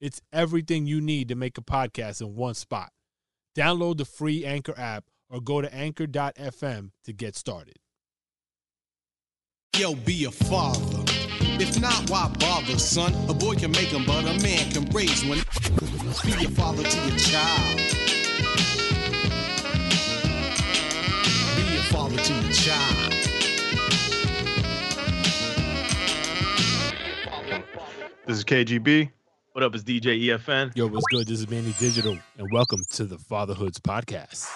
It's everything you need to make a podcast in one spot. Download the free Anchor app or go to anchor.fm to get started. Yo, be a father. If not, why bother, son? A boy can make them, but a man can raise one. Be a father to your child. Be a father to your child. This is KGB. What up? It's DJ EFN. Yo, what's good? This is Manny Digital, and welcome to the Fatherhoods Podcast.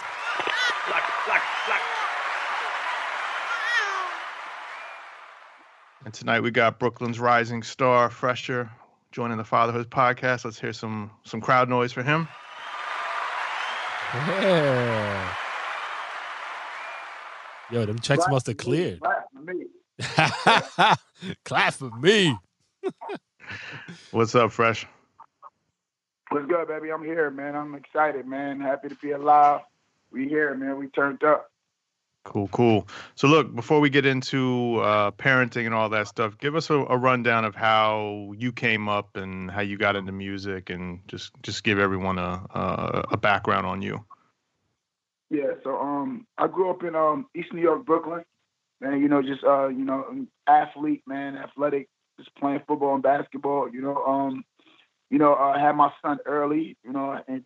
And tonight we got Brooklyn's rising star, Phresher, joining the Fatherhoods podcast. Let's hear some some crowd noise for him. Yeah. Yo, them checks must have cleared. Clap for me. Clap for me. What's up, Fresh? What's good, baby? I'm here, man. I'm excited, man. Happy to be alive. We here, man. We turned up. Cool, cool. So, look, before we get into uh, parenting and all that stuff, give us a, a rundown of how you came up and how you got into music, and just just give everyone a a, a background on you. Yeah. So, um, I grew up in um East New York, Brooklyn. Man, you know, just uh, you know, athlete, man, athletic, just playing football and basketball. You know, um, you know, I had my son early. You know, in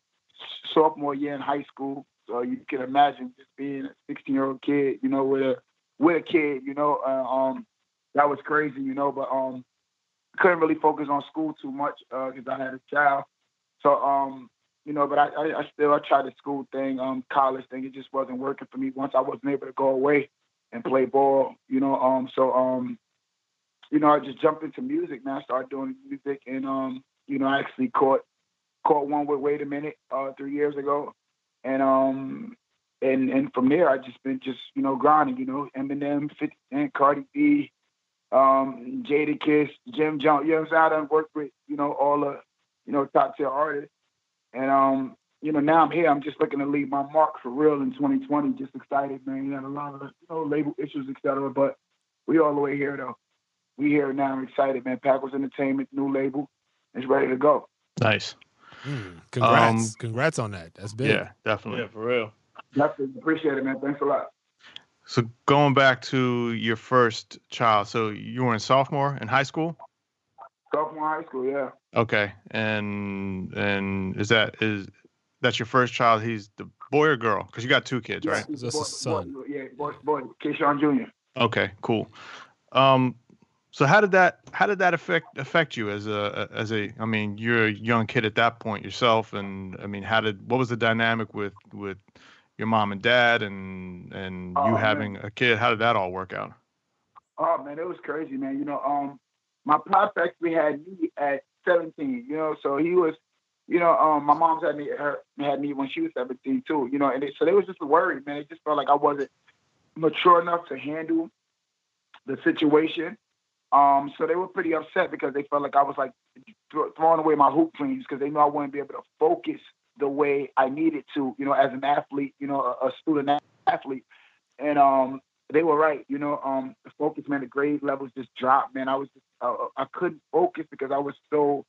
sophomore year in high school. So you can imagine just being a 16 year old kid, you know, with a with a kid, you know, uh, um, that was crazy, you know. But um, couldn't really focus on school too much because I had a child. So um, you know, but I, I, I still I tried the school thing, um, college thing. It just wasn't working for me once I wasn't able to go away and play ball, you know. Um, so um, you know, I just jumped into music, man. I started doing music, and um, you know, I actually caught caught one with Wait a Minute uh, three years ago and um and and from there I just been just you know grinding, you know Eminem, 50 Cent, Cardi B, um, Jadakiss, Jim Jones. You know, so I done worked with you know all the you know top tier artists, and um you know now I'm here. I'm just looking to leave my mark for real in 2020. Just excited, man. You had a lot of you know label issues, etc. But we all the way here though. We here now. I'm excited, man. Packers Entertainment, new label, is ready to go. Nice. Mm, congrats. Um, congrats on that. That's big. Yeah, definitely. Yeah, for real. Definitely appreciate it, man. Thanks a lot. So going back to your first child, so you were in sophomore in high school. Sophomore high school, yeah. Okay, and and is that is that's your first child? He's the boy or girl? Because you got two kids, right? he's That's a son. boy- yeah, boy, boy, Keyshawn Jr. Okay, cool. Um, so how did that how did that affect affect you as a as a I mean you're a young kid at that point yourself, and I mean how did what was the dynamic with with your mom and dad and and Oh, you man. having a kid? How did that all work out? Oh man, it was crazy, man. You know, um, my pops actually had me at 17. You know, so he was, you know, um, my mom's had me her, had me when she was 17 too. You know, and it, so they was just worried, man. It just felt like I wasn't mature enough to handle the situation. Um, so they were pretty upset because they felt like I was like thro- throwing away my hoop dreams because they knew I wouldn't be able to focus the way I needed to, you know, as an athlete, you know, a, a student athlete. And um, they were right, you know, um, the focus, man, the grade levels just dropped, man. I was just, uh, I couldn't focus because I was so,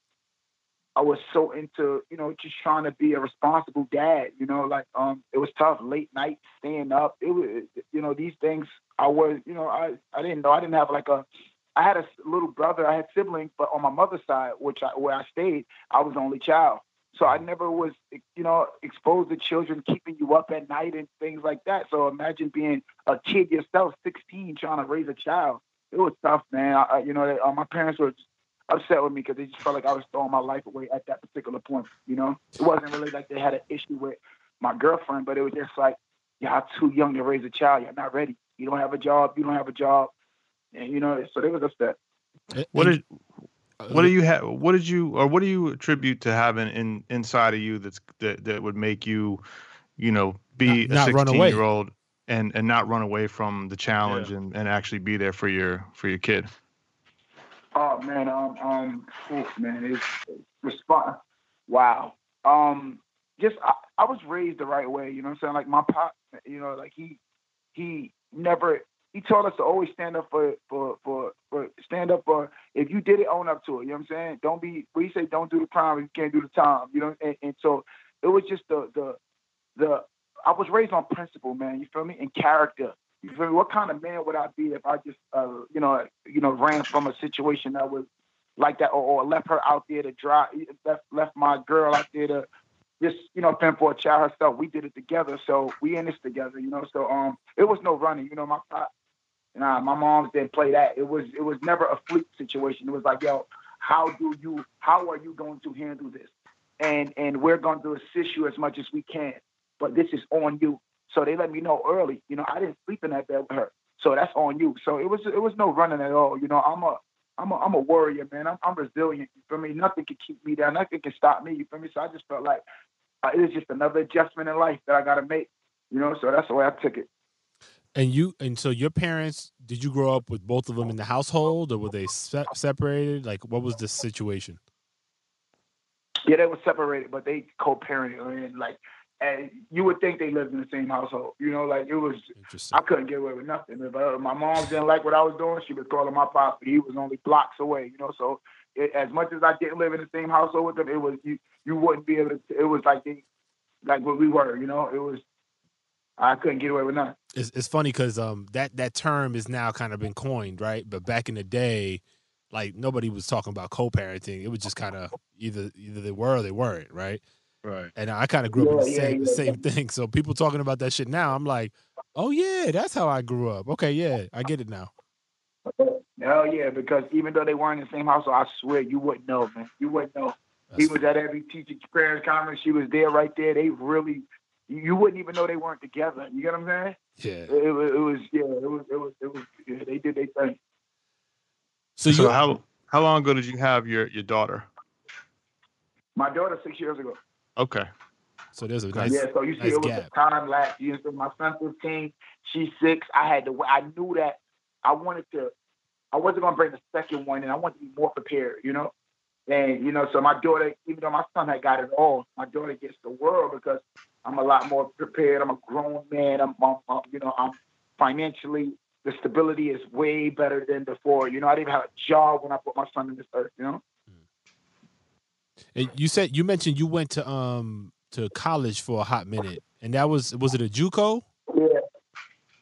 I was so into, you know, just trying to be a responsible dad, you know, like, um, it was tough, late night, staying up. It was, you know, these things I was, you know, I, I didn't know, I didn't have like a, I had a little brother, I had siblings, but on my mother's side, which I, where I stayed, I was the only child. So I never was, you know, exposed to children keeping you up at night and things like that. So imagine being a kid yourself, 16, trying to raise a child. It was tough, man. I, you know, uh, my parents were upset with me because they just felt like I was throwing my life away at that particular point. You know, it wasn't really like they had an issue with my girlfriend, but it was just like, y'all too young to raise a child. You're not ready. You don't have a job. You don't have a job. And you know, so they was upset. And- What did what do you have? What did you, or what do you attribute to having in inside of you that's that that would make you, you know, be Not- not a run sixteen away. year old and and not run away from the challenge Yeah. and and actually be there for your for your kid? Oh man, um, um, oof, man, it's, it's respond. Wow. Um, just I, I was raised the right way. You know what I'm saying? Like my pop, you know, like he he never he taught us to always stand up for for for for stand up for if you did it, own up to it. You know what I'm saying? Don't be we say don't do the crime if you can't do the time. You know, and, and so it was just the the the I was raised on principle, man. You feel me? And character. You feel me? What kind of man would I be if I just, uh, you know, you know, ran from a situation that was like that, or, or left her out there to dry, left left my girl out there to just, you know, fend for a child herself. We did it together, so we in this together, you know. So um, it was no running, you know. My pop, nah, my moms didn't play that. It was it was never a fleet situation. It was like, yo, how do you, how are you going to handle this? And and we're going to assist you as much as we can, but this is on you. So they let me know early. You know, I didn't sleep in that bed with her. So that's on you. So it was it was no running at all. You know, I'm a I'm a I'm a warrior, man. I'm I'm resilient. You feel me? Nothing can keep me down. Nothing can stop me. You feel me? So I just felt like uh, it was just another adjustment in life that I got to make. You know, so that's the way I took it. And you and so your parents did you grow up with both of them in the household or were they se- separated? Like what was the situation? Yeah, they were separated, but they co-parented and like, and you would think they lived in the same household. You know, like it was I couldn't get away with nothing. If uh, my mom didn't like what I was doing, she was calling my pop. He was only blocks away. You know, so it, as much as I didn't live in the same household with them, it was you. You wouldn't be able to. It was like they, like what we were. You know, it was. I couldn't get away with nothing. It's, it's funny because um that that term is now kind of been coined, right? But back in the day, like nobody was talking about co-parenting. It was just kind of either either they were or they weren't, right? Right. And I kind of grew up in the Yeah, yeah, same the yeah. same thing. So people talking about that shit now, I'm like, oh yeah, that's how I grew up. Okay, yeah, I get it now. Hell yeah, because even though they weren't in the same household, I swear you wouldn't know, man. You wouldn't know. He That's- was at every teacher parents conference. She was there right there. They really, you wouldn't even know they weren't together. You get what I'm saying? yeah. It, was, it was, yeah, it was, it was, it was. Yeah, they did their thing. So So how how long ago did you have your your daughter? My daughter six years ago. Okay. so there's a nice yeah, so you see, nice it was gap. a time lapse. You know, my son's 15, she's six. I had to. I knew that I wanted to. I wasn't gonna bring the second one, and I wanted to be more prepared. You know, and you know, so my daughter, even though my son had got it all, my daughter gets the world because I'm a lot more prepared. I'm a grown man. I'm, I'm, I'm you know, I'm financially. The stability is way better than before. You know, I didn't have a job when I put my son in this earth. You know. And you said you mentioned you went to um to college for a hot minute, and that was was it a JUCO? Yeah.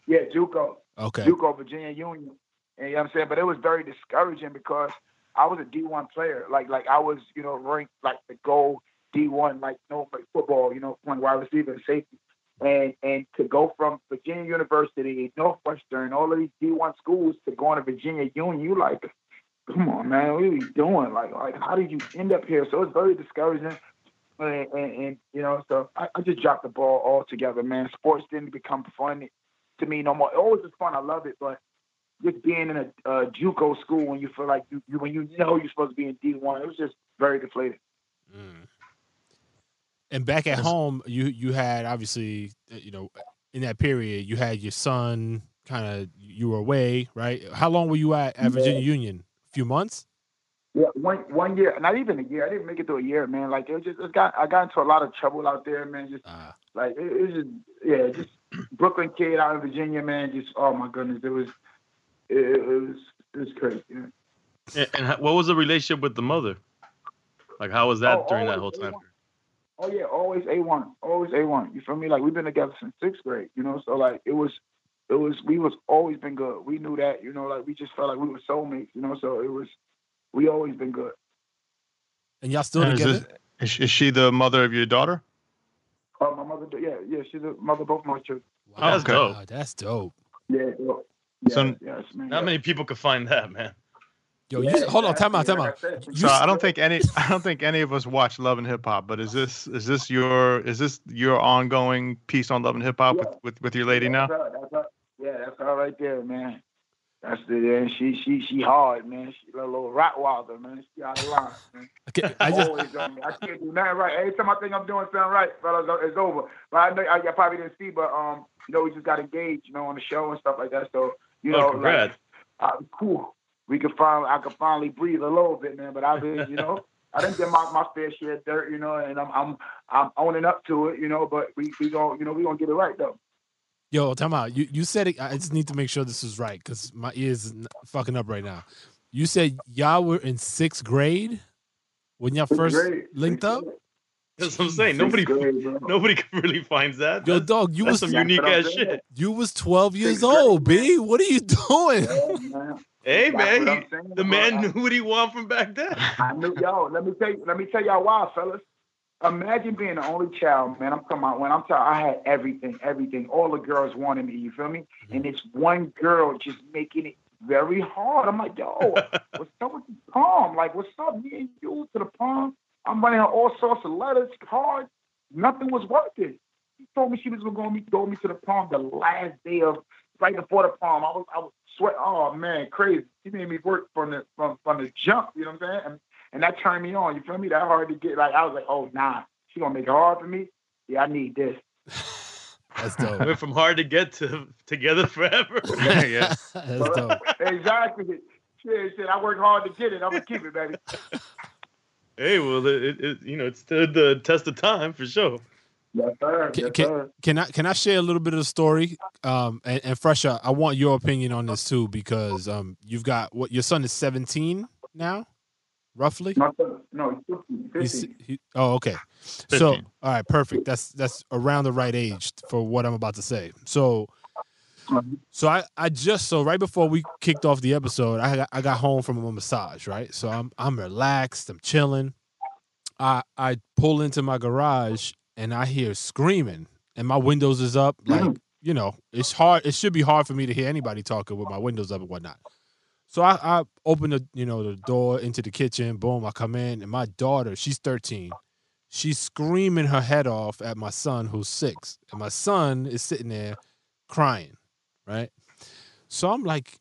Yeah, JUCO. Okay. JUCO, Virginia Union. And, you know what I'm saying? But it was very discouraging because I was a D1 player. Like, like I was, you know, ranked like the goal D1, like no like football, you know, playing wide receiver and safety. And and to go from Virginia University, Northwestern, all of these D1 schools to going to Virginia Union, you like, come on, man, what are you doing? Like, like how did you end up here? So it's very discouraging. And, and, and you know, so I, I just dropped the ball altogether, man. Sports didn't become fun to me no more. It always was fun. I love it, but just being in a uh, JUCO school when you feel like you, you when you know you're supposed to be in D1, it was just very deflated. Mm. And back at home, you you had obviously uh, you know in that period you had your son kind of you were away, right? How long were you at, at Virginia Union? A few months. Yeah, one one year, not even a year. I didn't make it through a year, man. Like it was just, it got I got into a lot of trouble out there, man. Just Uh, like it, it was just yeah, just Brooklyn kid out in Virginia, man. Just oh my goodness, it was it, it was it was crazy. Yeah. And, and what was the relationship with the mother? Like, how was that Oh, during that whole always time? A1. Oh yeah, always A one, always A one. You feel me? Like we've been together since sixth grade. You know, so like it was, it was we was always been good. We knew that. You know, like we just felt like we were soulmates. You know, so it was we always been good. and y'all still And together? is, she- is she the mother of your daughter? Oh, my mother, yeah, yeah, she's a mother of both my children. Wow, That's dope. wow, That's dope. Yeah, yeah, yeah So- yes, man. Not many people could find that, man. Yo, Yeah, you, hold on, time out, exactly. time Like out. I So s- I don't think any I don't think any of us watch Love and Hip Hop, but is this is this your is this your ongoing piece on Love and Hip Hop with, Yeah. with, with your lady now? That's her, that's her. Yeah, that's all right there, man. That's the and she she she hard, man. She a little Rottweiler, man. She out of line, man. Okay, I just Always on me. I can't do nothing right. Every time I think I'm doing something right, fellas, it's over. But I know I, I probably didn't see, but um, you know, we just got engaged, you know, on the show and stuff like that. So you know, oh, like, congrats. uh, cool. We could finally, I could finally breathe a little bit, man. But I've been, you know, I didn't get my, my fair share of dirt, you know, and I'm I'm I'm owning up to it, you know. But we we gonna, you know, we gonna get it right though. yo, time out. You you said it. I just need to make sure this is right because my ears is fucking up right now. You said y'all were in sixth grade when y'all first Great. linked up. That's what I'm saying. Nobody, Great, bro. nobody really finds that. Yo, That's, dog, you was some unique ass shit. you was twelve years Sixth grade, old, b. What are you doing? Yeah, man. Hey That's man, he- the man knew what he wanted from back then. I knew yo. Let me tell you. Let me tell y'all why, fellas. Imagine being the only child, man. I'm talking about when I'm talking. I had everything, everything. All the girls wanted me. You feel me? Mm-hmm. And it's one girl just making it very hard. I'm like, yo, what's up with the prom? Like, what's up, me and you to the prom? I'm running her all sorts of letters, cards. Nothing was working. She told me she was gonna go me, go me to the prom the last day of right before the prom. I was I was sweat. Oh man, crazy. She made me work from the from, from the jump. You know what I'm saying? And, and that turned me on. You feel me? That hard to get. Like I was like, oh nah, she gonna make it hard for me. Yeah, I need this. That's dope. Went from hard to get to together forever. yeah. That's dope. exactly. Shit, shit. I work hard to get it. I'm gonna keep it, baby. hey, well, it, it, it you know it stood the test of time for sure. Yes, sir. Can- Yes, can- sir. Can I can I share a little bit of the story? Um, and, and Phresher, I want your opinion on this too because um, you've got what your son is 17 now, roughly. My son, no, he's 15. He's, 15. he, oh, okay. So, all right, perfect. That's that's around the right age for what I'm about to say. So, so I I just so right before we kicked off the episode, I got, I got home from a massage, right? So I'm I'm relaxed, I'm chilling. I I pull into my garage and I hear screaming, and my windows is up. Like Mhm. you know, it's hard. It should be hard for me to hear anybody talking with my windows up and whatnot. So I, I open the you know the door into the kitchen. Boom, I come in, and my daughter, she's 13. She's screaming her head off at my son, who's six, and my son is sitting there crying, right? So I'm like,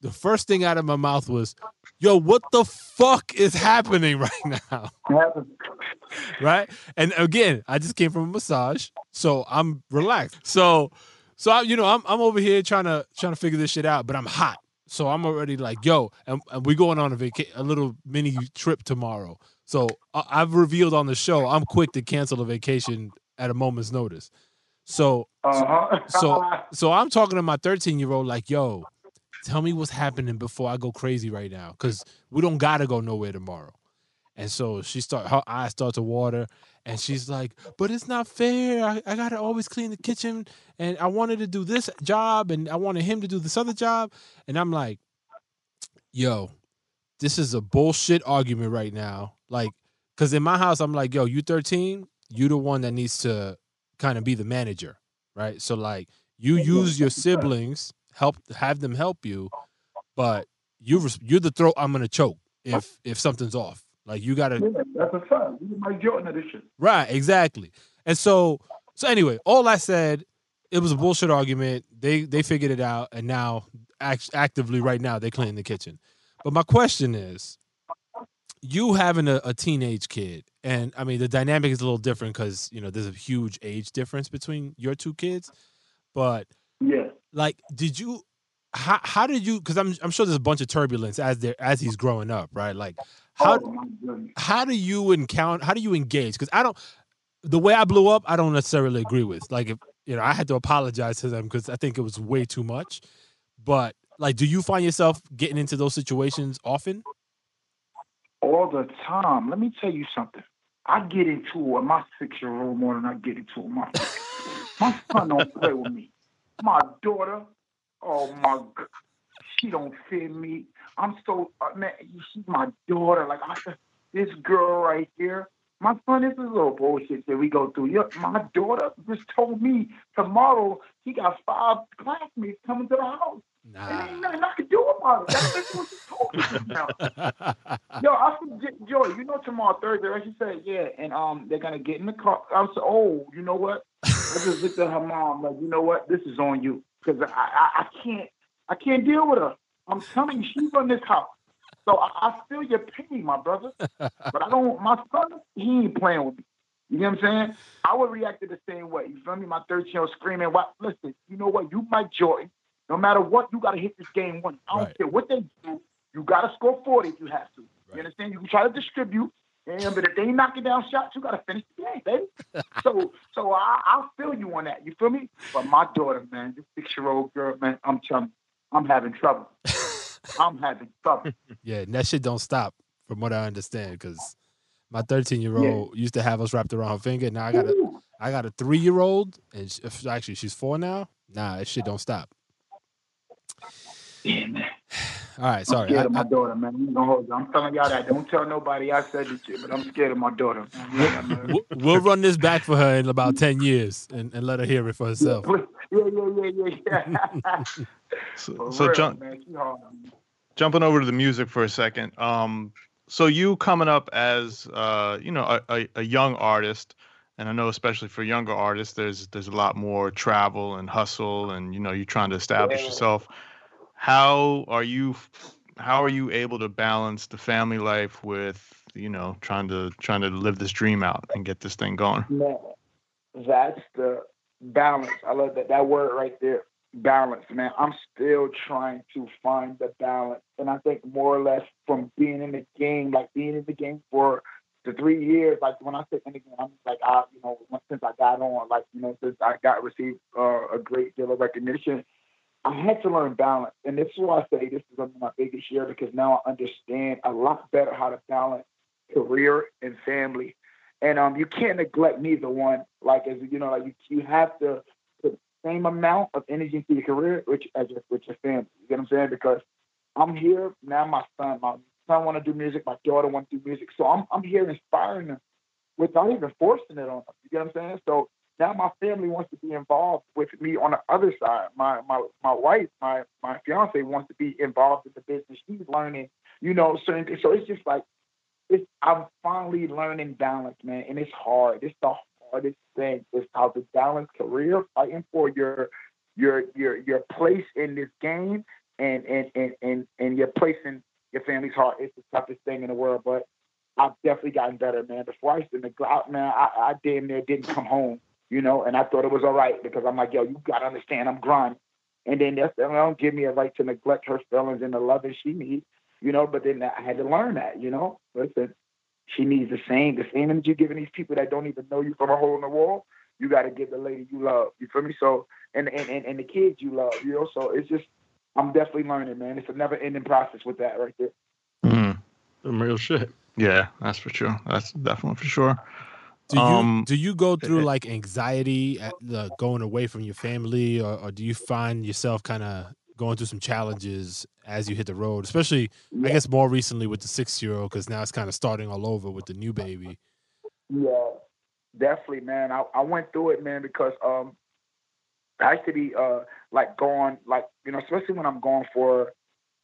the first thing out of my mouth was, "Yo, what the fuck is happening right now?" right? And again, I just came from a massage, so I'm relaxed. So, so I, you know, I'm I'm over here trying to trying to figure this shit out, but I'm hot, so I'm already like, yo, and, and we're going on a vaca- a little mini trip tomorrow. So I, I've revealed on the show, I'm quick to cancel a vacation at a moment's notice. So, Uh-huh. so so I'm talking to my 13 year old like, yo, tell me what's happening before I go crazy right now, because we don't gotta go nowhere tomorrow. And so she start her eyes start to water, and she's like, "But it's not fair. I, I gotta always clean the kitchen, and I wanted to do this job, and I wanted him to do this other job." And I'm like, "Yo, this is a bullshit argument right now. Like, because in my house, I'm like, yo, you 13, you the one that needs to kind of be the manager, right? So like, you use your siblings, help have them help you, but you you're the throat I'm gonna choke if if something's off. Like you gotta Yeah, that's a fact. Mike Jordan this. Right, exactly. And so so anyway, all I said, it was a bullshit argument. They they figured it out, and now act, actively right now they clean the kitchen. But my question is, you having a, a teenage kid, and I mean the dynamic is a little different because you know there's a huge age difference between your two kids. But Yeah. Like, did you? How how did you? Because I'm I'm sure there's a bunch of turbulence as there as he's growing up, right? Like, how oh, how do you encounter how do you engage because i don't the way i blew up i don't necessarily agree with like if you know i had to apologize to them because i think it was way too much but like do you find yourself getting into those situations often all the time. Let me tell you something. I get into it with my six year old more than I get into it with my my son don't play with me. My daughter, oh my god, she don't fear me. I'm so uh, man, she's my daughter. Like I this girl right here. My son, this is a little bullshit that we go through. Yeah, my daughter just told me tomorrow she got five classmates coming to the house. And ain't nah nothing I can do about it. That's what she told me now. Yo, I forget, Joy. You know tomorrow Thursday, right? She said, yeah, and um, they're gonna get in the car. I said, oh, you know what? I just looked at her mom like, you know what? This is on you because I, I I can't I can't deal with her. I'm telling you, she run this house. So I, I feel your pain, my brother. But I don't. My son, he ain't playing with me. You know what I'm saying? I would react the same way. You feel me? My 13 year old screaming, "What? Listen, you know what? You Mike Jordan. No matter what, you got to hit this game one. I don't Right. care what they do. You got to score 40 if you have to. Right. You understand? You can try to distribute, and, but if they knocking down shots, you got to finish the game, baby. so, so I, I feel you on that. You feel me? But my daughter, man, this six year old girl, man, I'm telling, I'm having trouble. I'm having trouble. Yeah, and that shit don't stop, from what I understand, because my 13 year old used to have us wrapped around her finger. Now I got a Ooh. I got a three year old, and she, actually she's four now. Nah, that shit don't stop. Yeah, man. All right, sorry. I'm sorry. scared I- of my I- daughter, man. I'm, gonna hold you. I'm telling y'all that. Don't tell nobody I said this shit, but I'm scared of my daughter. Man. We'll- we'll run this back for her in about 10 years and, and let her hear it for herself. Yeah, yeah, yeah, yeah, yeah. So, For so real, jump, man. Hard jumping over to the music for a second. Um, so you coming up as uh, you know, a, a, a young artist, and I know especially for younger artists, there's there's a lot more travel and hustle, and you know, you're trying to establish Yeah. yourself. How are you? How are you able to balance the family life with you know trying to trying to live this dream out and get this thing going? Man, that's the balance. I love that that word right there. Balance, man. I'm still trying to find the balance, and I think more or less from being in the game, like being in the game for the three years. Like when I say in the game, I'm like I, you know, since I got on, like you know, since I got received uh, a great deal of recognition. I had to learn balance, and this is why I say this is my biggest year because now I understand a lot better how to balance career and family and um, you can't neglect neither one. Like as you know, like you, you have to put the same amount of energy into your career, which as your, with your family. You get what I'm saying? Because I'm here now. My son, my son want to do music. My daughter want to do music. So I'm I'm here inspiring them without even forcing it on them. You get what I'm saying? So now my family wants to be involved with me on the other side. My my my wife, my my fiance wants to be involved in the business. She's learning, you know, certain things. So it's just like it's I'm finally learning balance, man, and it's hard. It's the hardest thing is how to balance career, fighting for your your your your place in this game, and and and and, and your place in your family's heart. It's the toughest thing in the world, but I've definitely gotten better, man. Before I used to neglect, man, I, I damn near didn't come home, you know, and I thought it was all right because I'm like, yo, you gotta understand, I'm grinding. And then that's that don't give me a right to neglect her feelings and the love that she needs, you know. But then I had to learn that, you know. Listen, she needs the same, the same energy you're giving these people that don't even know you from a hole in the wall. You got to give the lady you love. You feel me? So, and and and, and the kids you love, you know. So it's just, I'm definitely learning, man. It's a never-ending process with that right there. Mm. Some real shit. Yeah, that's for sure. That's definitely for sure. Do you Um, do you go through eh, like anxiety at the going away from your family, or, or do you find yourself kind of going through some challenges as you hit the road? Especially, I guess, more recently with the six year old, because now it's kind of starting all over with the new baby. Yeah, definitely, man. I, I went through it, man, because um, I used to be uh like gone, like you know, especially when I'm gone for,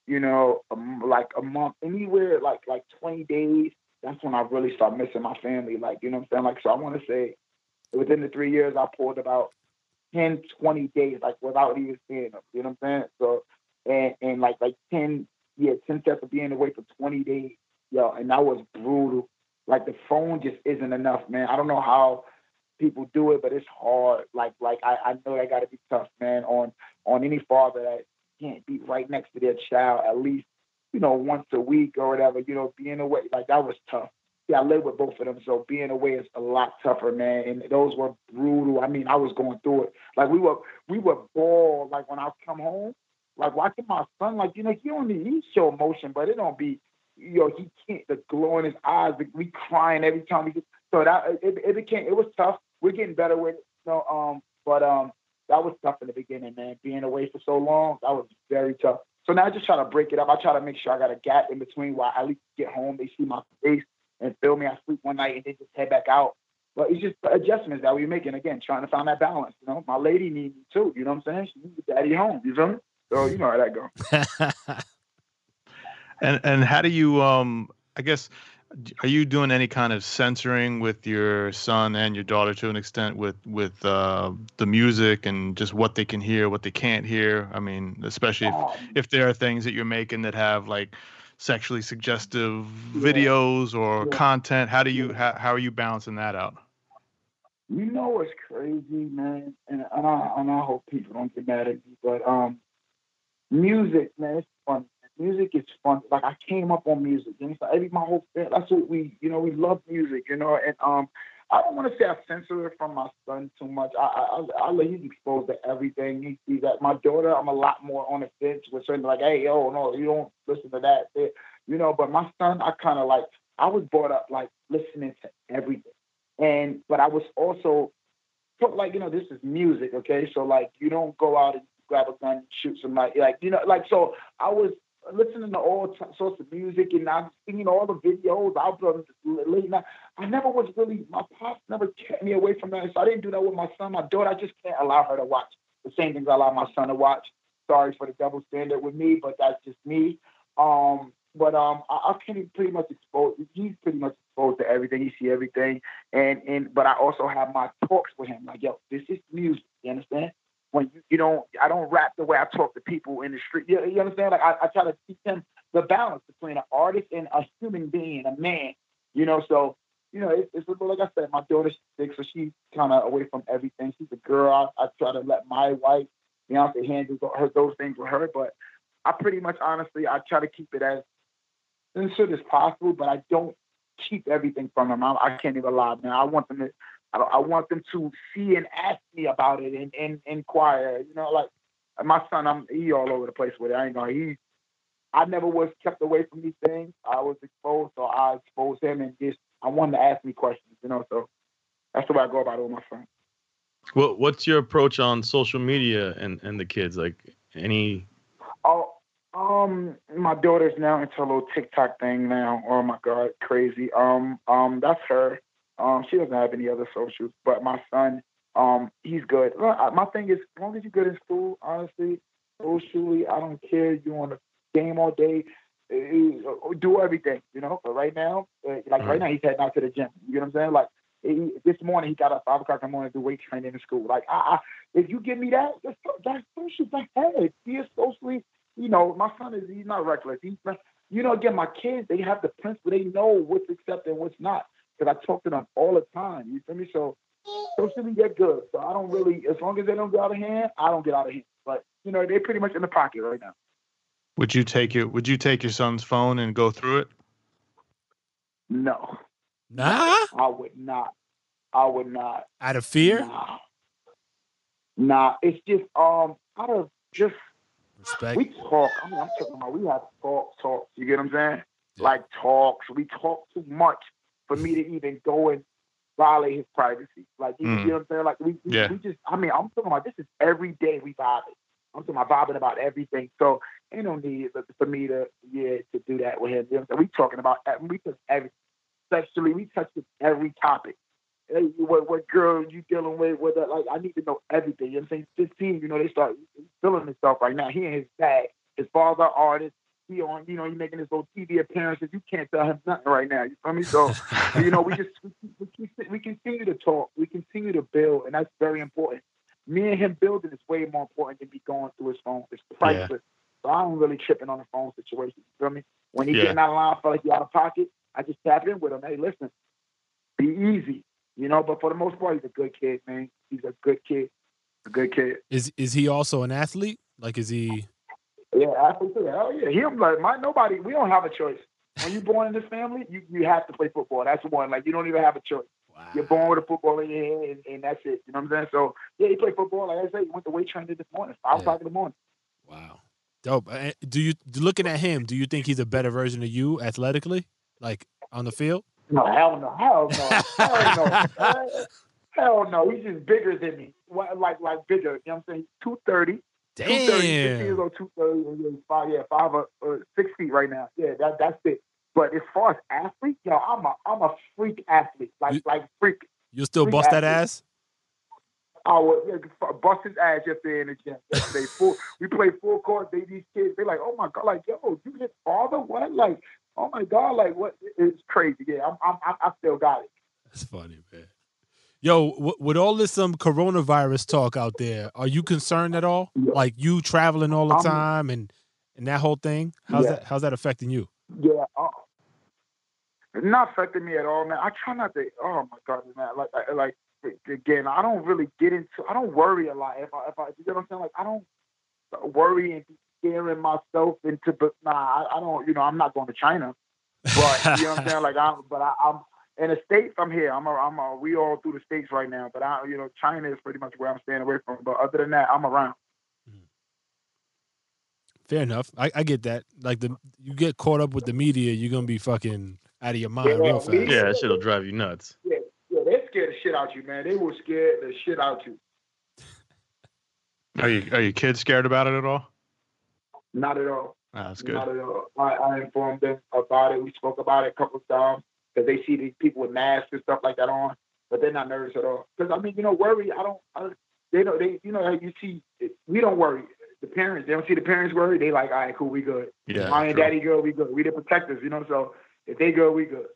you know, a m like a month, anywhere like like 20 days. That's when I really start missing my family. Like you know what I'm saying? Like so, I want to say within the three years, I pulled about 10, 20 days like without even seeing them. You know what I'm saying? So and and like like 10, yeah, 10 steps of being away for 20 days, yo, and that was brutal like the phone just isn't enough, man. I don't know how people do it, but it's hard. Like like I, I know that gotta be tough, man, on on any father that can't be right next to their child at least, you know, once a week or whatever, you know, being away. Like that was tough. Yeah, I lived with both of them, so being away is a lot tougher, man. And those were brutal. I mean, I was going through it. Like we were we were ball like when I come home, like watching my son, like, you know, he only he show emotion, but it don't be you know, he can't the glow in his eyes, the, we crying every time we get so that it, it became it was tough. We're getting better with it, you know, um, but um that was tough in the beginning, man. Being away for so long, that was very tough. So now I just try to break it up. I try to make sure I got a gap in between while I at least get home, they see my face and feel me. I sleep one night and then just head back out. But it's just adjustments that we're making again, trying to find that balance. You know, my lady needs me too. You know what I'm saying? She needs daddy home. You feel me? So you know how that goes. And and how do you um I guess are you doing any kind of censoring with your son and your daughter to an extent with with uh, the music and just what they can hear, what they can't hear? I mean, especially if, Um, if there are things that you're making that have like sexually suggestive Yeah. videos or Yeah. content. How do you Yeah. how, how are you balancing that out? You know what's crazy, man, and, and I and I hope people don't get mad at me, but um, music, man, it's fun. Music is fun. Like I came up on music, and it's like every my whole family. That's what we, you know, we love music, you know. And um, I don't want to say I censor it from my son too much. I I, I, I he's exposed to everything. He sees that. My daughter, I'm a lot more on the fence with certain like, hey, yo, no, you don't listen to that, you know. But my son, I kind of like. I was brought up like listening to everything, and but I was also so, like you know this is music okay so like you don't go out and grab a gun shoot somebody like you know like so i was listening to all t- sorts of music and i'm seeing all the videos out there late night i never was really my pops never kept me away from that so i didn't do that with my son my daughter i just can't allow her to watch the same things i allow my son to watch sorry for the double standard with me but that's just me um but um i, I can pretty much expose he's pretty much exposed to everything he see everything and and but I also have my talks with him. Like, yo, this is music. You understand? When you, you don't, I don't rap the way I talk to people in the street. You, you understand? Like, I, I try to teach them the balance between an artist and a human being, a man. You know, so you know, it, it's like I said, my daughter's six, so she's kind of away from everything. She's a girl. I, I try to let my wife, know, handle her, those things with her, but I pretty much, honestly, I try to keep it as censored as possible, but I don't keep everything from them. I, I can't even lie, man. I want them to, I, I want them to see and ask me about it and, and inquire. You know, like my son, I'm he all over the place with it. I ain't gonna. He, I never was kept away from these things. I was exposed, so I exposed him and just I wanted to ask me questions. You know, so that's the way I go about it with my son. What What's your approach on social media and and the kids? Like any? Oh, um, my daughter's now into a little TikTok thing now. Oh my God, crazy. Um, um, that's her. Um, she doesn't have any other socials, but my son, um, he's good. My thing is, as long as you're good in school, honestly, socially, I don't care. You on the game all day, uh, do everything, you know. But right now, uh, like right now, he's heading out to the gym. You know what I'm saying? Like he, this morning, he got up five o'clock in the morning to do weight training in school. Like, I, I, if you give me that, that's, that's social. That's be a socially you know, my son is he's not reckless. He's you know, again, my kids, they have the principle. They know what's accepted and what's not. Because I talk to them all the time. You feel me? So socially they're good. So I don't really as long as they don't get out of hand, I don't get out of hand. But you know, they're pretty much in the pocket right now. Would you take your Would you take your son's phone and go through it? No. Nah, I would not. I would not. out of fear, Nah. Nah. It's just um out of just respect. we talk. I mean, I'm talking about we have talk, talk. You get what I'm saying? Yeah. Like talks. We talk too much for me to even go and violate his privacy. Like you, Mm. you know what I'm saying? Like we, we, Yeah. we just. I mean, I'm talking about this is every day we vibe. I'm talking about vibing about everything. So ain't no need for- me to yeah to do that with him. You know what I'm saying? We talking about we touch every sexually. We touch every topic. Hey, what what girl you dealing with? What like I need to know everything. You know what I'm saying? 15, you know they start feeling himself right now. He and his dad, his father, artist. He on, you know, he making his little TV appearances. You can't tell him nothing right now. You feel me? So, you know, we just we, we, we, we continue to talk. We continue to build, and that's very important. Me and him building is way more important than me going through his phone. It's priceless. So I don't really tripping on the phone situation. You feel me? When he Yeah. getting out of line, I feel like he out of pocket. I just tap in with him. Hey, listen, be easy. You know, but for the most part, he's a good kid, man. He's a good kid. A good kid. Is is he also an athlete? Like, is he? Yeah, too. Hell yeah. He don't like my nobody. We don't have a choice. When you're born in this family, you, you have to play football. That's one. Like you don't even have a choice. Wow. You're born with a football in your head, and, and that's it. You know what I'm saying? So yeah, he played football. Like I said, he went to weight training this morning, five Yeah. o'clock in the morning. Wow. Dope. Do you looking at him? Do you think he's a better version of you athletically, like on the field? No, hell no, hell no, hell no, hell, hell no. He's just bigger than me. Like like bigger. You know what I'm saying? Two thirty. Two thirty. Six years Damn. old. Two thirty. Five. Yeah, five or uh, six feet right now. Yeah, that that's it. But as far as athlete, yo, I'm a I'm a freak athlete. Like You- like freak. You still Freak bust that ass? I would yeah, bust his ass yesterday in the gym. Yesterday, full, we played full court. They these kids, they like, oh my god, like yo, you his father? What? Like, oh my god, like what? It's crazy. Yeah, I'm, I'm, I'm I still got it. That's funny, man. Yo, w- with all this um coronavirus talk out there, are you concerned at all? Yeah. Like you traveling all the I'm- time and and that whole thing? How's Yeah. that how's that affecting you? Yeah. Uh, it's not affecting me at all, man. I try not to. Oh my god, man. Like, I- like again, I don't really get into. I don't worry a lot. If I, if I, you know what I'm saying? Like, I don't worry and be scaring myself into. But nah, I, I don't. You know, I'm not going to China. But you know what I'm saying? Like, I'm. But I, I'm in the states. I'm here. I'm. A, I'm. A, we all through the states right now. But I, you know, China is pretty much where I'm staying away from. But other than that, I'm around. Fair enough. I, I get that. Like the you get caught up with the media, you're gonna be fucking out of your mind Yeah, real fast. Yeah, that shit'll drive you nuts. Yeah, yeah. They scared the shit out you, man. They will scare the shit out you. Are you are your kids scared about it at all? Not at all. Ah, that's good. Not at all. I, I informed them about it. We spoke about it a couple of times because they see these people with masks and stuff like that on, but they're not nervous at all. Because I mean, you know, worry. I don't. I, they know they. You know, how you see. We don't worry. The parents. They don't see the parents worry. They like, all right, cool, we good. Yeah, Mommy and daddy good, we good. We the protectors, you know. So if they good, we good.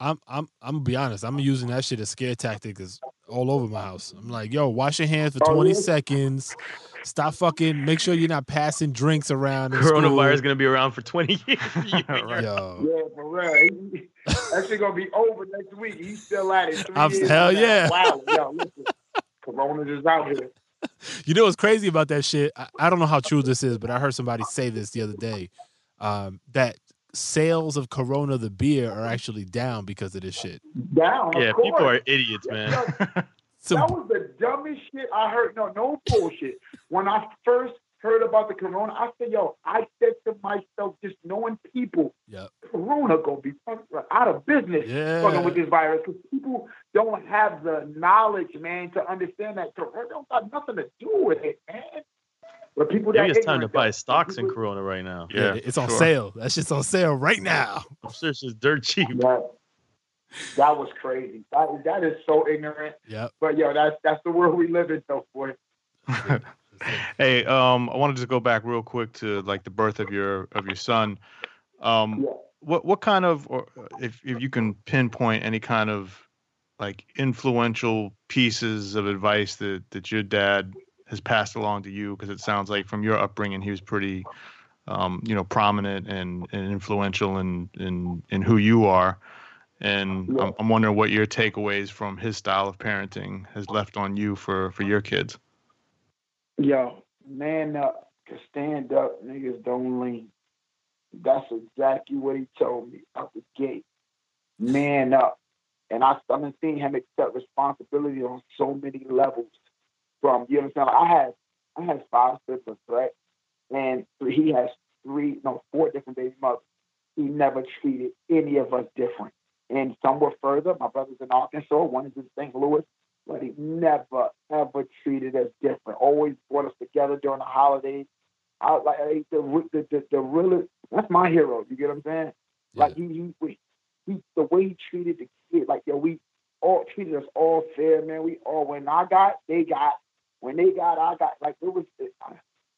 I'm I'm I'm gonna be honest. I'm using that shit as scare tactics all over my house. I'm like, yo, wash your hands for Oh, 20 really? secon's. Stop fucking. Make sure you're not passing drinks around. in. Coronavirus is gonna be around for 20 years. Right. Yo, Yeah, for real. He- that shit gonna be over next week. He's still at it. Three I'm- years hell from now. yeah. Wow. Yo, listen. Corona's is out here. you know what's crazy about that shit? I, I don't know how true this is, but I heard somebody say this the other day. Um, that sales of Corona the beer are actually down because of this shit. Down. of yeah, people are idiots, man. Yo, Some, that was the dumbest shit I heard. No, no bullshit. When I first heard about the corona, I said, yo, I said to myself, just knowing people, Yep. corona gonna be out of business yeah, fucking with this virus because people don't have the knowledge, man, to understand that corona don't got nothing to do with it, man. But people Maybe that it's time to buy though. stocks in Corona right now. yeah, Yeah, it's on sure. sale. That shit's on sale right now. I'm sure it's just dirt cheap. Yeah. That was crazy. That, that is so ignorant. Yeah. But yo, that's that's the world we live in, though, boy. hey, um, I wanted to go back real quick to like the birth of your of your son. Um, Yeah. what what kind of, or if if you can pinpoint any kind of like influential pieces of advice that that your dad has passed along to you, because it sounds like from your upbringing he was pretty, um, you know, prominent and, and influential in in in who you are. And Yeah. I'm, I'm wondering what your takeaways from his style of parenting has left on you for for your kids. Yo, man up, to stand up, niggas don't lean. That's exactly what he told me out the gate. Man up. And I, I've seeing him accept responsibility on so many levels. From, you I'm? I had, I had five siblings, right? And he has three, no, four different baby mothers. He never treated any of us different. And some were further. My brother's in Arkansas, one is in St. Louis but he never ever treated us different. Always brought us together during the holidays. I like the the the, the really that's my hero. You get what I'm saying? Like he he, we- he the way he treated the kid, like yo, we all treated us all fair, man. We all when I got, they got. When they got, I got. Like it was.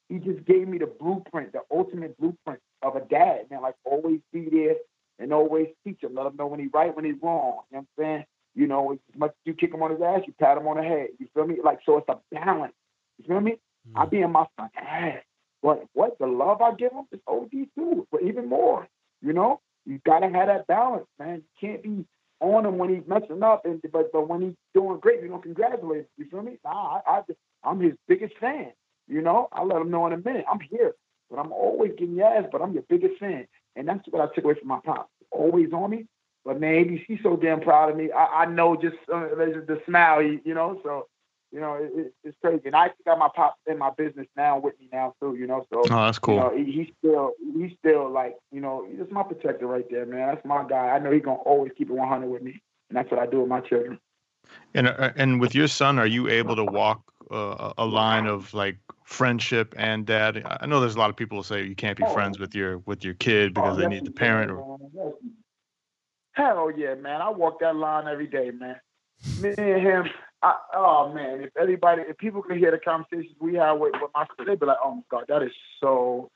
he just gave me the blueprint, the ultimate blueprint of a dad, man. Like always be there and always teach him. Let him know when he's right, when he's wrong. You know what I'm saying? You know, as much as you kick him on his ass, you pat him on the head. You feel me? Like, so it's a balance. You feel me? I Mm. be in my son's ass. But what the love I give him is OD too, but even more. You know, you gotta have that balance, man. You can't be on him when he's messing up, and but but when he's doing great, you don't congratulate him. You feel me? Nah, I, I just, I'm his biggest fan. You know, I'll let him know in a minute. I'm here, but I'm always getting your ass. But I'm your biggest fan, and that's what I took away from my pops. Always on me, but man, he's, he's so damn proud of me. I, I know just uh, the smile, you know. So, you know, it, it, it's crazy. And I actually got my pop in my business now with me now too. You know, so Oh, that's cool. you know, he, he's still he's still like you know he's my protector right there, man. That's my guy. I know he's gonna always keep it 100 with me, and that's what I do with my children. And uh, and with your son, are you able to walk uh, a line of like friendship and dad? I know there's a lot of people who say you can't be Oh. friends with your with your kid because Oh, they need the parent. Or. Hell yeah, man! I walk that line every day, man. Me and him. I, oh man, if anybody, if people could hear the conversations we have with, with my son, they'd be like, "Oh my god, that is so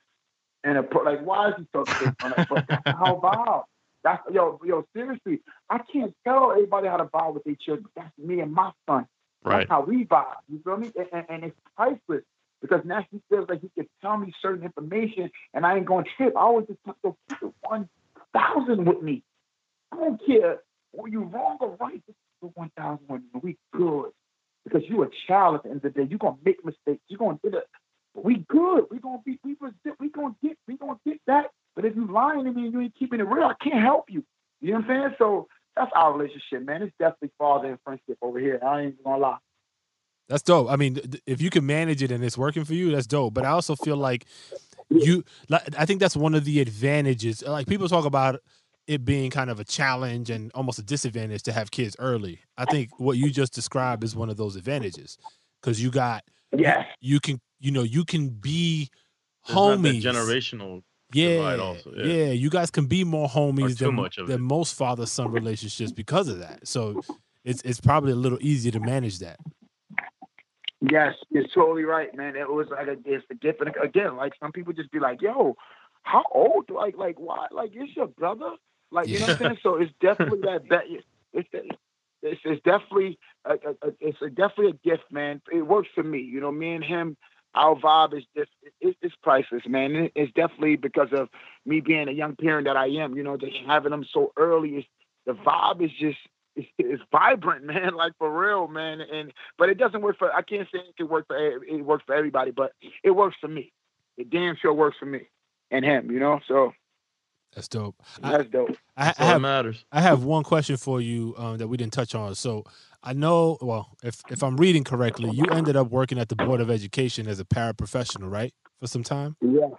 And a, pro- like, why is he so sick? I'm like, how vibe. That's yo, yo, seriously. I can't tell everybody how to vibe with their children. That's me and my son. Right. That's how we vibe. You feel me? And, and, and it's priceless because now he feels like he can tell me certain information and I ain't going to trip. I always just talk to keep one thousand with me. I don't care were you wrong or right. This is one thousand with me. We good because you a child at the end of the day. You're gonna make mistakes. You're gonna get it. But we good. We gonna be. We resist. We gonna get. We gonna get that. But if you lying to me and you ain't keeping it real, I can't help you. You know what I'm saying? So that's our relationship, man. It's definitely father and friendship over here. I ain't gonna lie. That's dope. I mean, if you can manage it and it's working for you, that's dope. But I also feel like you, I think that's one of the advantages. Like people talk about it being kind of a challenge and almost a disadvantage to have kids early. I think what you just described is one of those advantages because you got, Yes. you can, you know, you can be There's not that homies. generational. yeah, divide also, yeah, yeah. You guys can be more homies than, much than it. most father son relationships because of that. So it's it's probably a little easier to manage that. Yes, you're totally right, man. It was like a, it's a different again. Like some people just be like, "Yo, how old? Like, like why? Like it's your brother? Like you know what I'm saying?" So it's definitely that. that it's, it's it's definitely a, a, a- it's a definitely a gift, man. It works for me. You know, me and him, our vibe is just it, it's priceless, man. It's definitely because of me being a young parent that I am. You know, just having them so early is the vibe is just it's, it's vibrant, man. Like for real, man. And but it doesn't work for. I can't say it can work for it works for everybody, but it works for me. It damn sure works for me and him. You know, so That's dope. I, that's dope. I, That's I all that have matters. I have one question for you um, that we didn't touch on. So I know, well, if if I'm reading correctly, you ended up working at the Board of Education as a paraprofessional, right, for some time. Yes.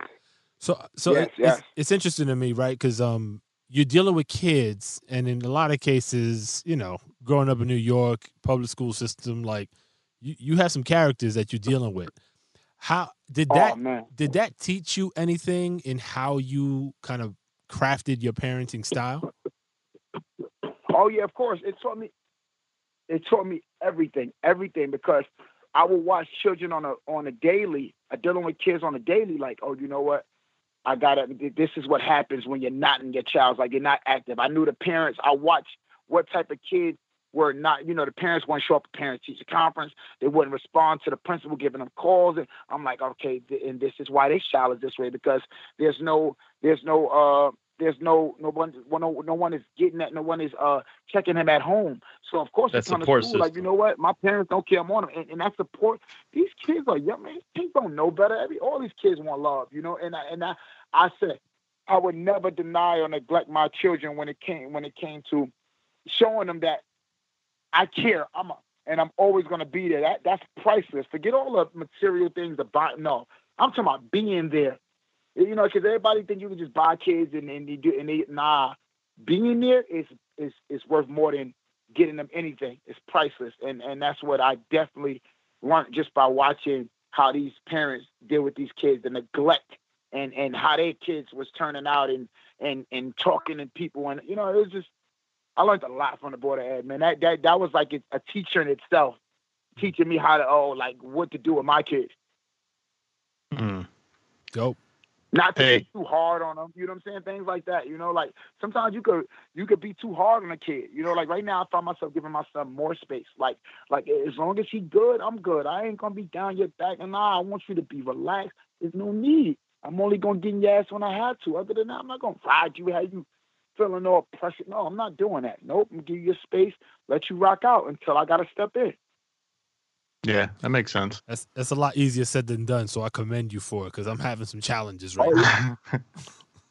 So so Yes, it- yes. It's, it's interesting to me, right? Because um, you're dealing with kids, and in a lot of cases, you know, growing up in New York, public school system, like you you have some characters that you're dealing with. How did that oh did that teach you anything in how you kind of crafted your parenting style? Oh yeah, of course. It taught me. It taught me everything, everything because I would watch children on a on a daily, uh, dealing with kids on a daily. Like, oh, you know what? I gotta. This is what happens when you're not in your child's like you're not active. I knew the parents. I watched what type of kids were not. You know, the parents wouldn't show up at parent teacher conference. They wouldn't respond to the principal giving them calls, and I'm like, okay, th- and this is why this child is this way because there's no, there's no, uh, there's no, no one, no, no one is getting that. No one is uh checking him at home. So of course, That it's on the support school. Like you know what, my parents don't care. I'm on them, and, and that support. These kids are young man. Kids don't know better. Every all these kids want love, you know. And I and I, I said, I would never deny or neglect my children when it came when it came to showing them that I care. I'm a, and I'm always gonna be there. That that's priceless. Forget all the material things about. No, I'm talking about being there. You know, because everybody think you can just buy kids and and you do and they nah. Being there is is is worth more than getting them anything. It's priceless, and and that's what I definitely learned just by watching how these parents deal with these kids, the neglect and and how their kids was turning out and and and talking to people, and you know, it was just I learned a lot from the board of ed, man. That that that was like a, a teacher in itself, teaching me how to oh like what to do with my kids. Mm. Dope. Not to Hey. be too hard on them, you know what I'm saying? Things like that, you know. Like sometimes you could you could be too hard on a kid, you know. Like right now, I find myself giving my son more space. Like like as long as he good, I'm good. I ain't gonna be down your back, and nah, I want you to be relaxed. There's no need. I'm only gonna get in your ass when I have to. Other than that, I'm not gonna ride you, have you feeling all pressure. No, I'm not doing that. Nope. I'm gonna give you your space, let you rock out until I gotta step in. Yeah, that makes sense. That's that's a lot easier said than done. So I commend you for it because I'm having some challenges right Oh, now.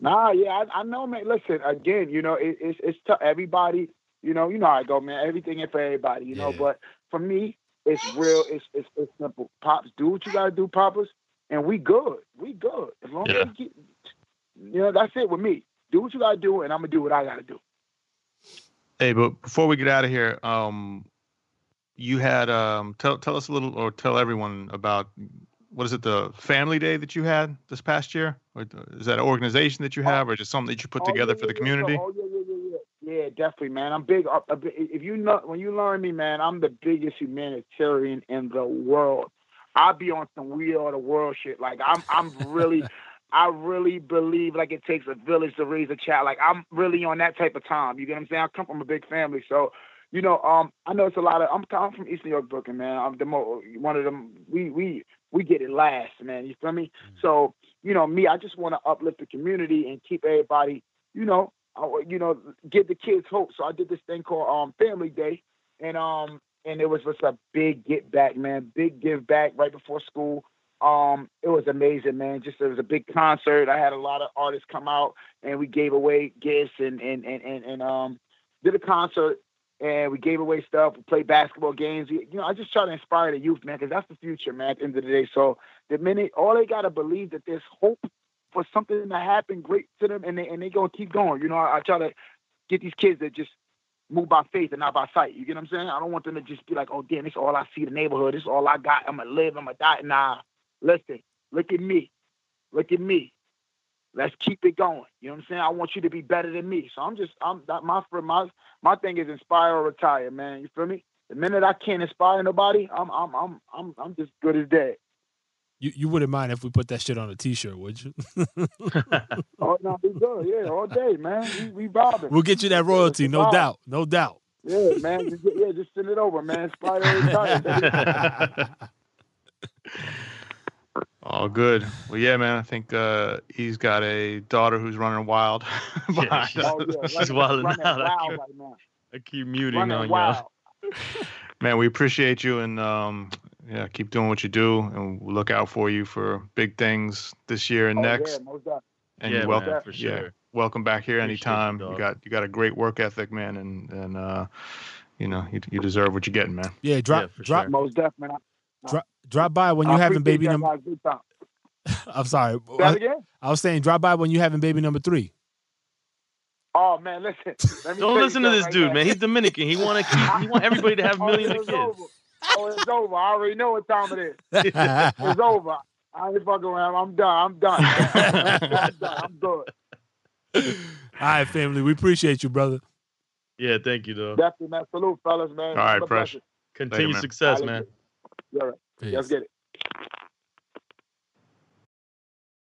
Nah, yeah, I, I know, man. Listen, again, you know, it, it's it's to everybody. You know, you know how I go, man. Everything is for everybody, you know. But for me, it's real. It's it's it's simple. Pops, do what you gotta do, Poppers, and we good. We good. As long Yeah. as we get, you know, that's it with me. Do what you gotta do, and I'm gonna do what I gotta do. Hey, but before we get out of here, um, you had um, tell tell us a little, or tell everyone about what is it, the family day that you had this past year? Or is that an organization that you have, or just something that you put Oh, together yeah, for the community? Oh yeah, yeah, yeah, yeah. Yeah, definitely, man. I'm big. bi- If you know, when you learn me, man, I'm the biggest humanitarian in the world. i'll be on some we are the world shit. Like I'm, I'm really, I really believe like it takes a village to raise a child. Like I'm really on that type of time. You get what I'm saying? I come from a big family, so you know, um, I know it's a lot of. I'm, I'm from East New York, Brooklyn, man. I'm the mo- one of them. We we we get it last, man. You feel me? Mm-hmm. So you know, me, I just want to uplift the community and keep everybody, you know, I, you know, give the kids hope. So I did this thing called um Family Day, and um and it was just a big get back, man. Big give back right before school. Um, it was amazing, man. Just it was a big concert. I had a lot of artists come out, and we gave away gifts and and and and, and um did a concert and we gave away stuff. We played basketball games. You know, I just try to inspire the youth, man, because that's the future, man. At the end of the day, so the minute all they gotta believe that there's hope for something to happen great to them, and they and they gonna keep going. You know, I, I try to get these kids that just move by faith and not by sight. You get what I'm saying? I don't want them to just be like, oh damn, this is all I see the neighborhood. This is all I got. I'm gonna live. I'm gonna die. Nah, listen, look at me, look at me. Let's keep it going. You know what I'm saying? I want you to be better than me. So I'm just, I'm that my my my thing is inspire or retire, man. You feel me? The minute I can't inspire nobody, I'm I'm I'm I'm I'm just good as dead. You you wouldn't mind if we put that shit on a T-shirt, would you? Oh no, we good. Yeah, all day, man. We we vibing. we'll get you that royalty, no doubt, no doubt. Yeah, man. Just, yeah, just send it over, man. Inspire or retire. baby. All good. Well, yeah, man. I think uh, he's got a daughter who's running wild. behind she's- us. Oh, yeah. She's running- wilding running out. I wild can't- right now. I keep muting Running on wild. y'all. Man, we appreciate you and um, yeah, keep doing what you do, and we'll look out for you for big things this year and Oh, next. Yeah, most. And yeah, you're welcome. man, for yeah, welcome back here Appreciate anytime. You, dog. got you got a great work ethic, man, and and uh, you know you, you deserve what you're getting, man. Yeah, drop Yeah, drop sure. Most definitely. drop drop by when you I having baby number. guys. Big time. I'm sorry, Say that again? I was saying drop by when you having baby number three. Oh man, listen. Let me Don't listen to this something dude, right man. He's Dominican. He want to keep. He want everybody to have Oh, millions of kids. over. Oh, it's over. I already know what time it is. It's over. I ain't fucking around. I'm done. I'm done. I'm done. I'm good. All right, family. We appreciate you, brother. Yeah, thank you, though. Definitely, man. Salute, fellas, man. All right, God Fresh. bless you. Continued man. success, man. right. Yeah, right. Peace. Let's get it.